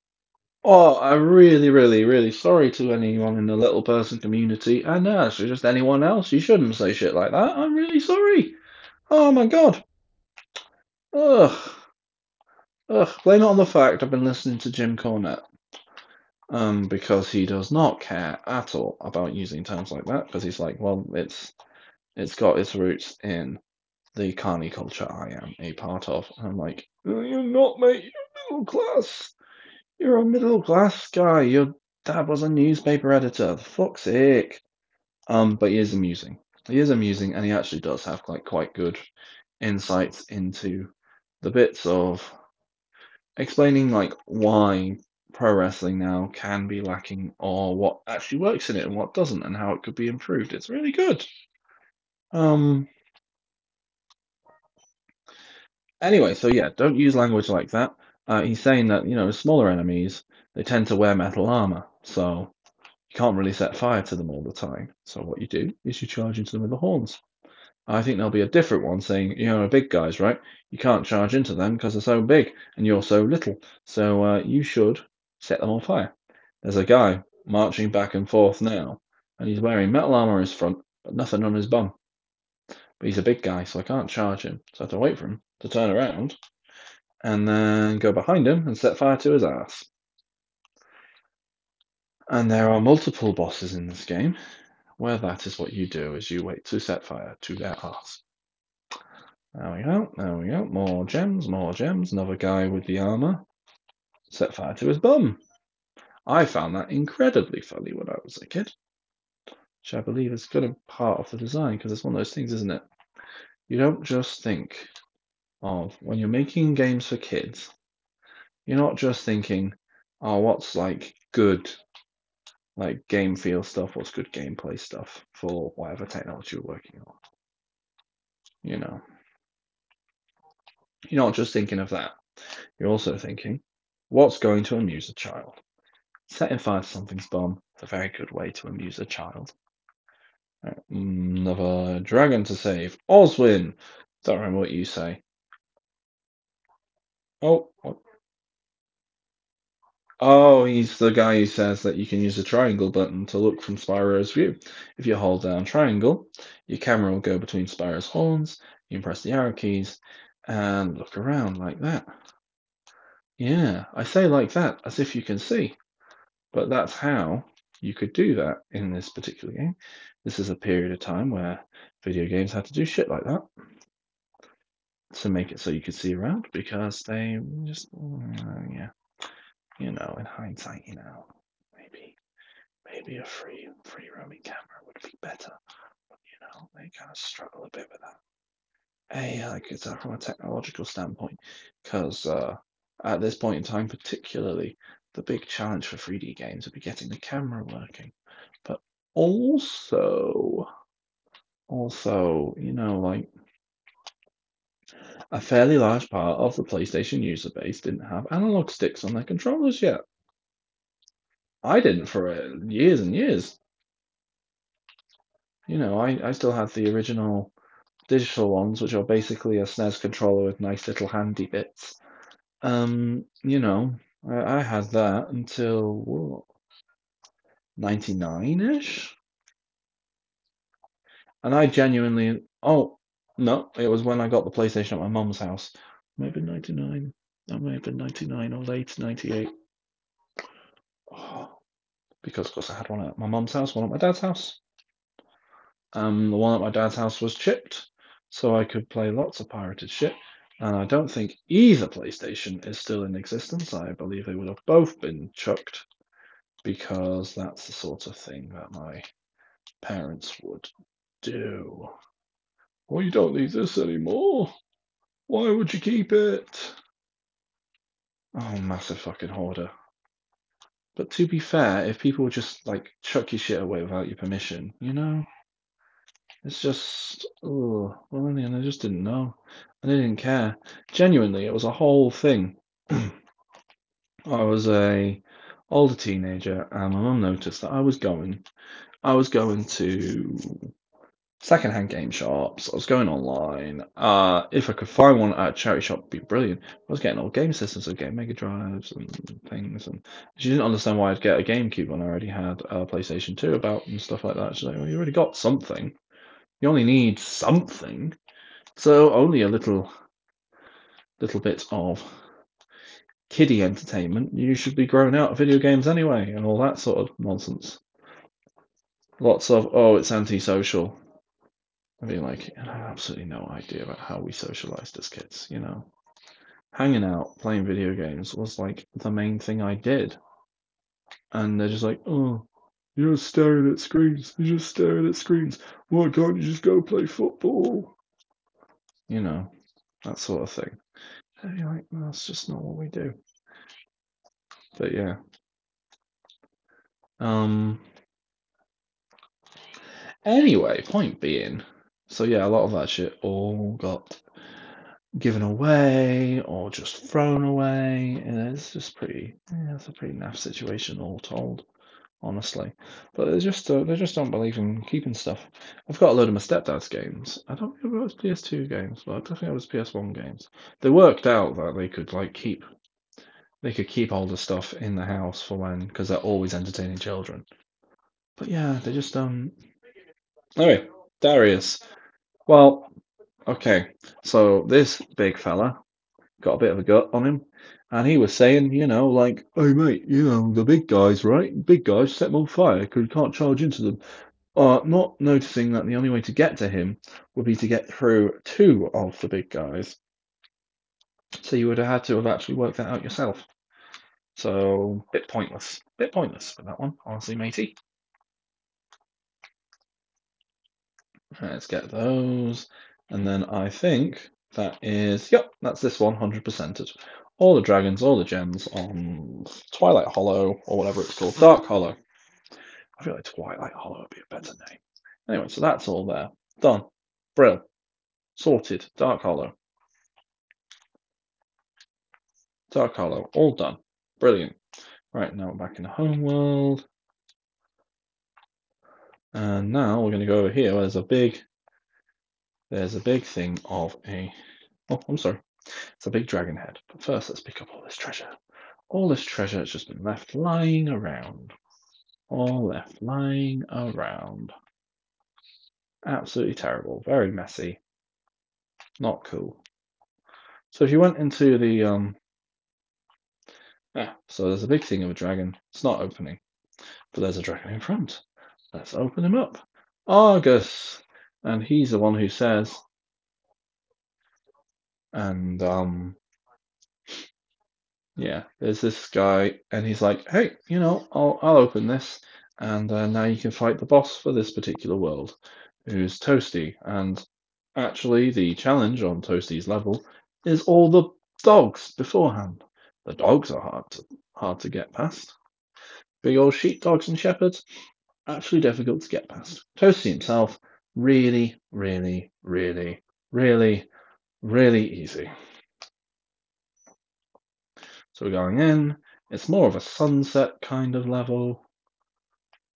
Oh, I'm really, really, really sorry to anyone in the little person community, and actually just anyone else. You shouldn't say shit like that. I'm really sorry. Oh my god. Ugh. Ugh. Blame it on the fact I've been listening to Jim Cornette. Um, because he does not care at all about using terms like that, because he's like, well, it's it's got its roots in the carny culture I am a part of. And I'm like, you're not, mate. You're middle class. You're a middle class guy. Your dad was a newspaper editor. For fuck's sake. Um, but he is amusing. He is amusing, and he actually does have like quite good insights into the bits of explaining like why pro wrestling now can be lacking, or what actually works in it and what doesn't, and how it could be improved. It's really good. Um. Anyway, so yeah, don't use language like that. Uh, he's saying that you know smaller enemies they tend to wear metal armor, so you can't really set fire to them all the time. So what you do is you charge into them with the horns. I think there'll be a different one saying, you know, big guys, right? You can't charge into them because they're so big and you're so little. So uh, you should set them on fire. There's a guy marching back and forth now, and he's wearing metal armor on his front, but nothing on his bum. But he's a big guy, so I can't charge him. So I have to wait for him to turn around and then go behind him and set fire to his ass. And there are multiple bosses in this game where that is what you do is you wait to set fire to their ass. There we go, there we go. More gems, more gems. Another guy with the armor. Set fire to his bum. I found that incredibly funny when I was a kid. Which I believe is kind of part of the design because it's one of those things, isn't it? You don't just think of when you're making games for kids, you're not just thinking, oh, what's like good like game feel stuff, what's good gameplay stuff for whatever technology you're working on. You know. You're not just thinking of that. You're also thinking, what's going to amuse a child? Setting fire to something's bomb is a very good way to amuse a child. Another dragon to save. Oswin! Don't remember what you say. Oh, what? Oh, he's the guy who says that you can use the triangle button to look from Spyro's view. If you hold down triangle, your camera will go between Spyro's horns, you can press the arrow keys, and look around like that. Yeah, I say like that, as if you can see. But that's how you could do that in this particular game. This is a period of time where video games had to do shit like that to make it so you could see around because they just, uh, yeah, you know, in hindsight, you know, maybe maybe a free free roaming camera would be better. But you know, they kind of struggle a bit with that. A like it's from a technological standpoint, because uh, at this point in time, particularly, the big challenge for 3D games would be getting the camera working. But also, also, you know, like a fairly large part of the PlayStation user base didn't have analog sticks on their controllers yet. I didn't for years and years. You know, I, I still had the original digital ones, which are basically a SNES controller with nice little handy bits. Um, you know, I, I had that until 99-ish. And I genuinely, oh, no, it was when I got the PlayStation at my mum's house. Maybe 99. That may have been 99 or late 98. Oh, because, of course, I had one at my mum's house, one at my dad's house. Um, the one at my dad's house was chipped, so I could play lots of pirated shit. And I don't think either PlayStation is still in existence. I believe they would have both been chucked because that's the sort of thing that my parents would do. Well, you don't need this anymore. Why would you keep it? Oh, massive fucking hoarder. But to be fair, if people just like chuck your shit away without your permission, you know, it's just oh well, in the end, I just didn't know. and I didn't care. Genuinely, it was a whole thing. I was a older teenager, and my mum noticed that I was going, I was going to secondhand game shops. I was going online. Uh, if I could find one at a charity shop, it'd be brilliant. I was getting old game systems, I getting Mega Drives and things, and she didn't understand why I'd get a GameCube when I already had a PlayStation 2 about and stuff like that. She's like, "Well, you already got something. You only need something, so only a little, little bit of." kiddie entertainment, you should be growing out of video games anyway, and all that sort of nonsense. Lots of, oh, it's antisocial. I mean, like, I have absolutely no idea about how we socialized as kids, you know? Hanging out, playing video games was like the main thing I did. And they're just like, oh, you're staring at screens. You're just staring at screens. Why can't you just go play football? You know, that sort of thing. And you're like, well, that's just not what we do. But yeah. Um. Anyway, point being, so yeah, a lot of that shit all got given away or just thrown away, and it's just pretty. Yeah, it's a pretty naff situation all told, honestly. But they just uh, they just don't believe in keeping stuff. I've got a load of my stepdad's games. I don't if it was PS2 games, but I think it was PS1 games. They worked out that they could like keep they could keep all the stuff in the house for when because they're always entertaining children. But yeah, they just um. Anyway, Darius. Well, okay. So this big fella got a bit of a gut on him, and he was saying, you know, like, "Hey mate, you know the big guys, right? Big guys set them on fire because you can't charge into them." Uh, not noticing that the only way to get to him would be to get through two of the big guys. So you would have had to have actually worked that out yourself. So bit pointless, bit pointless for that one, honestly, matey. Let's get those. And then I think that is, yep, that's this one, 100%ed. All the dragons, all the gems on Twilight Hollow, or whatever it's called, Dark Hollow. I feel like Twilight Hollow would be a better name. Anyway, so that's all there. Done. Brill. Sorted. Dark Hollow. Dark Hollow. All done. Brilliant. Right, now we're back in the home world. And now we're going to go over here. There's a big, there's a big thing of a, oh, I'm sorry. It's a big dragon head. But first, let's pick up all this treasure. All this treasure has just been left lying around. All left lying around. Absolutely terrible. Very messy. Not cool. So if you went into the um yeah, so there's a big thing of a dragon. It's not opening. But there's a dragon in front. Let's open him up. Argus. And he's the one who says and um yeah, there's this guy, and he's like, "Hey, you know, I'll I'll open this, and uh, now you can fight the boss for this particular world, who's Toasty." And actually, the challenge on Toasty's level is all the dogs beforehand. The dogs are hard to hard to get past. Big old sheepdogs and shepherds, actually difficult to get past. Toasty himself, really, really, really, really, really easy. So we're going in. It's more of a sunset kind of level.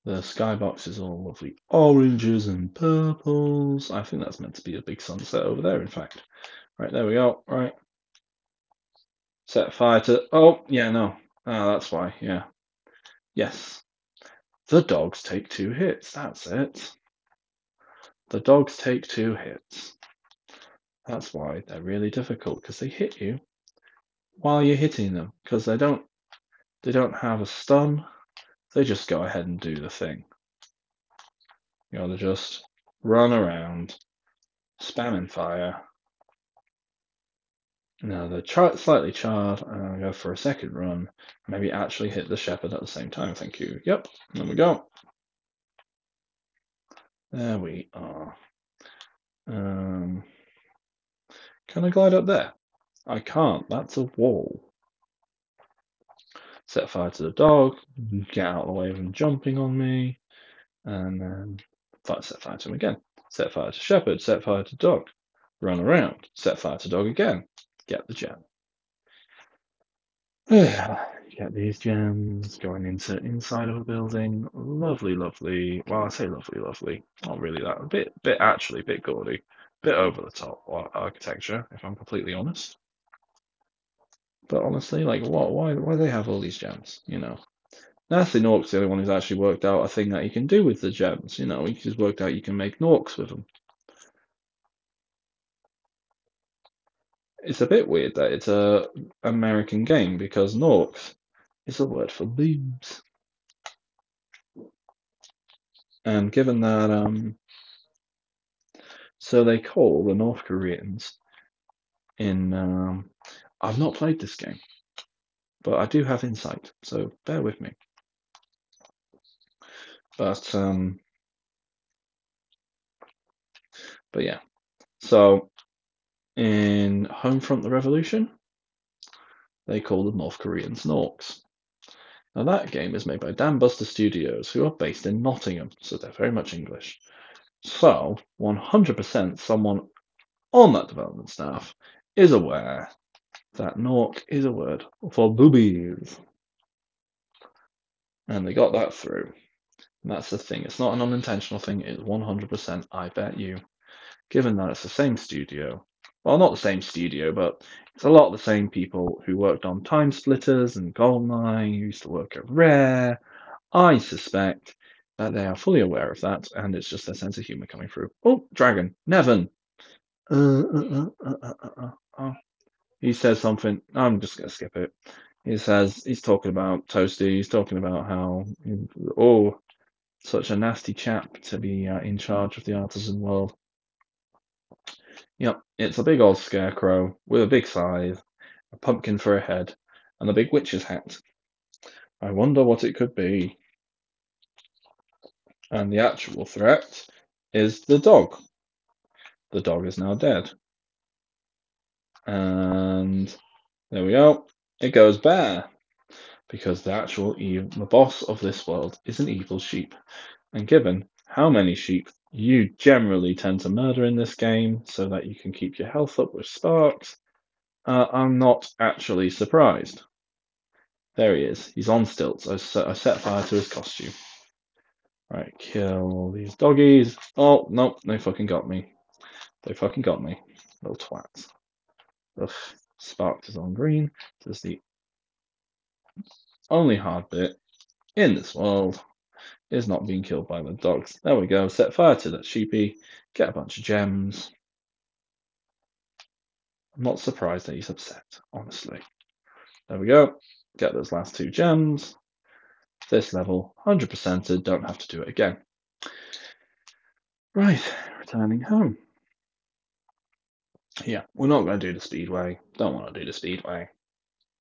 The skybox is all lovely oranges and purples. I think that's meant to be a big sunset over there, in fact. Right, there we go. Right. Set fire to. Oh, yeah, no. Ah, that's why. Yeah. Yes. The dogs take two hits. That's it. The dogs take two hits. That's why they're really difficult because they hit you while you're hitting them because they don't they don't have a stun. They just go ahead and do the thing. You gotta just run around, spamming fire. Now they're char- slightly charred, and I'll go for a second run. Maybe actually hit the shepherd at the same time. Thank you. Yep, there we go. There we are. Um, can I glide up there? I can't. That's a wall. Set fire to the dog. Get out of the way of him jumping on me. And then fire, set fire to him again. Set fire to shepherd. Set fire to dog. Run around. Set fire to dog again. Get the gem. Get these gems going into inside of a building. Lovely, lovely. Well, I say lovely, lovely. Not really that. A bit, bit actually, a bit gaudy, a bit over the top architecture, if I'm completely honest. But honestly, like, what? Why? Why do they have all these gems? You know, Gnasty Gnorc's the only one who's actually worked out a thing that you can do with the gems. You know, he's worked out you can make Gnorcs with them. It's a bit weird that it's a American game because Norks is a word for boobs. And given that, um, so they call the North Koreans in. Um, I've not played this game, but I do have insight, so bear with me. But um, but yeah, so in Homefront: The Revolution, they call the North Koreans Norks. Now that game is made by Dambuster Studios, who are based in Nottingham, so they're very much English. So 100% someone on that development staff is aware that Nork is a word for boobies. And they got that through. And that's the thing. It's not an unintentional thing. It's 100%, I bet you. Given that it's the same studio. Well, not the same studio, but it's a lot of the same people who worked on Time Splitters and Goldeneye, who used to work at Rare. I suspect that they are fully aware of that, and it's just their sense of humor coming through. Oh, Dragon, Nevin. Uh, uh, uh, uh, he says something. I'm just to skip it. He says he's talking about Toasty. He's talking about how oh, such a nasty chap to be uh, in charge of the artisan world. Yep, it's a big old scarecrow with a big scythe, a pumpkin for a head, and a big witch's hat. I wonder what it could be. And the actual threat is the dog. The dog is now dead. And there we go. It goes bare because the actual evil, the boss of this world is an evil sheep. And given how many sheep you generally tend to murder in this game so that you can keep your health up with Sparx, uh, I'm not actually surprised. There he is. He's on stilts. I set, I set fire to his costume. Right, kill these doggies. Oh, nope, they fucking got me. They fucking got me. Little twats. Ugh, sparked is on green. This is the only hard bit in this world is not being killed by the dogs. There we go. Set fire to that sheepy. Get a bunch of gems. I'm not surprised that he's upset, honestly. There we go. Get those last two gems. This level, 100%ed, don't have to do it again. Right, returning home. Yeah, we're not going to do the speedway. Don't want to do the speedway.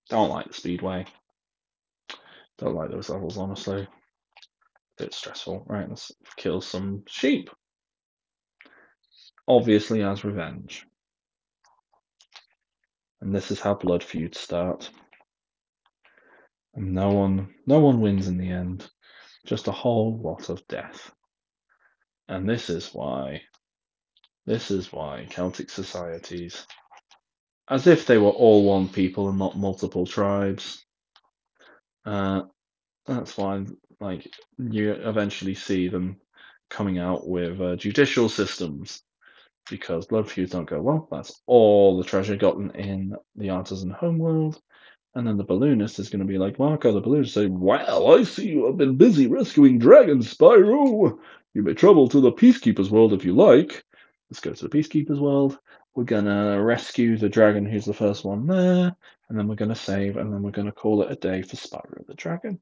Don't like the speedway. Don't like those levels, honestly. Bit stressful. Right, let's kill some sheep. Obviously, as revenge. And this is how blood feuds start. And no one, no one wins in the end. Just a whole lot of death. And this is why, this is why Celtic societies, as if they were all one people and not multiple tribes, uh, that's why, like, you eventually see them coming out with uh, judicial systems because blood feuds don't go well. That's all the treasure gotten in the artisan homeworld. And then the balloonist is going to be like, Marco, the balloonist, say, Well, I see you have been busy rescuing dragons, Spyro. You may travel to the Peacekeeper's world if you like. Let's go to the Peacekeeper's world. We're going to rescue the dragon who's the first one there. And then we're going to save, and then we're going to call it a day for Spyro the Dragon.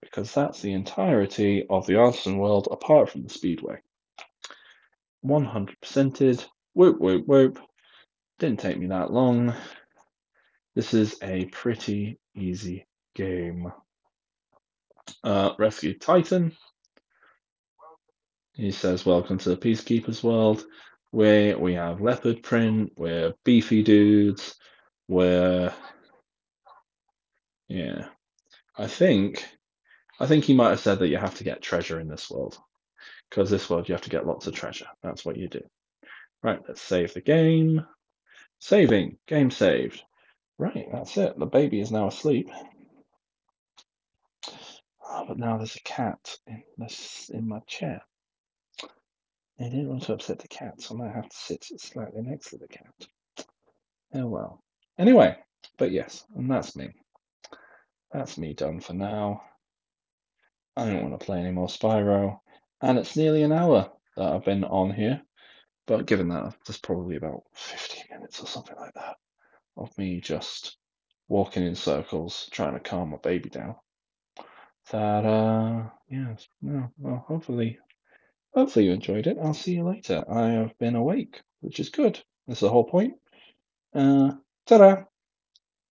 Because that's the entirety of the artisan world apart from the Speedway. 100%ed. Whoop, whoop, whoop. Didn't take me that long. This is a pretty easy game. Uh, Rescue Titan. He says, Welcome to the Peacekeeper's world. Where we have leopard print, we're beefy dudes, we're yeah. I think I think he might have said that you have to get treasure in this world. Because this world you have to get lots of treasure. That's what you do. Right, let's save the game. Saving. Game saved. Right, that's it. The baby is now asleep. Oh, but now there's a cat in this in my chair. I didn't want to upset the cat, so I might have to sit slightly next to the cat. Oh well. Anyway, but yes, and that's me. That's me done for now. I don't want to play any more Spyro, and it's nearly an hour that I've been on here. But given that, there's probably about 15 minutes or something like that of me just walking in circles trying to calm my baby down. That uh yes, well hopefully hopefully you enjoyed it. I'll see you later. I have been awake, which is good. That's the whole point. Uh ta-da!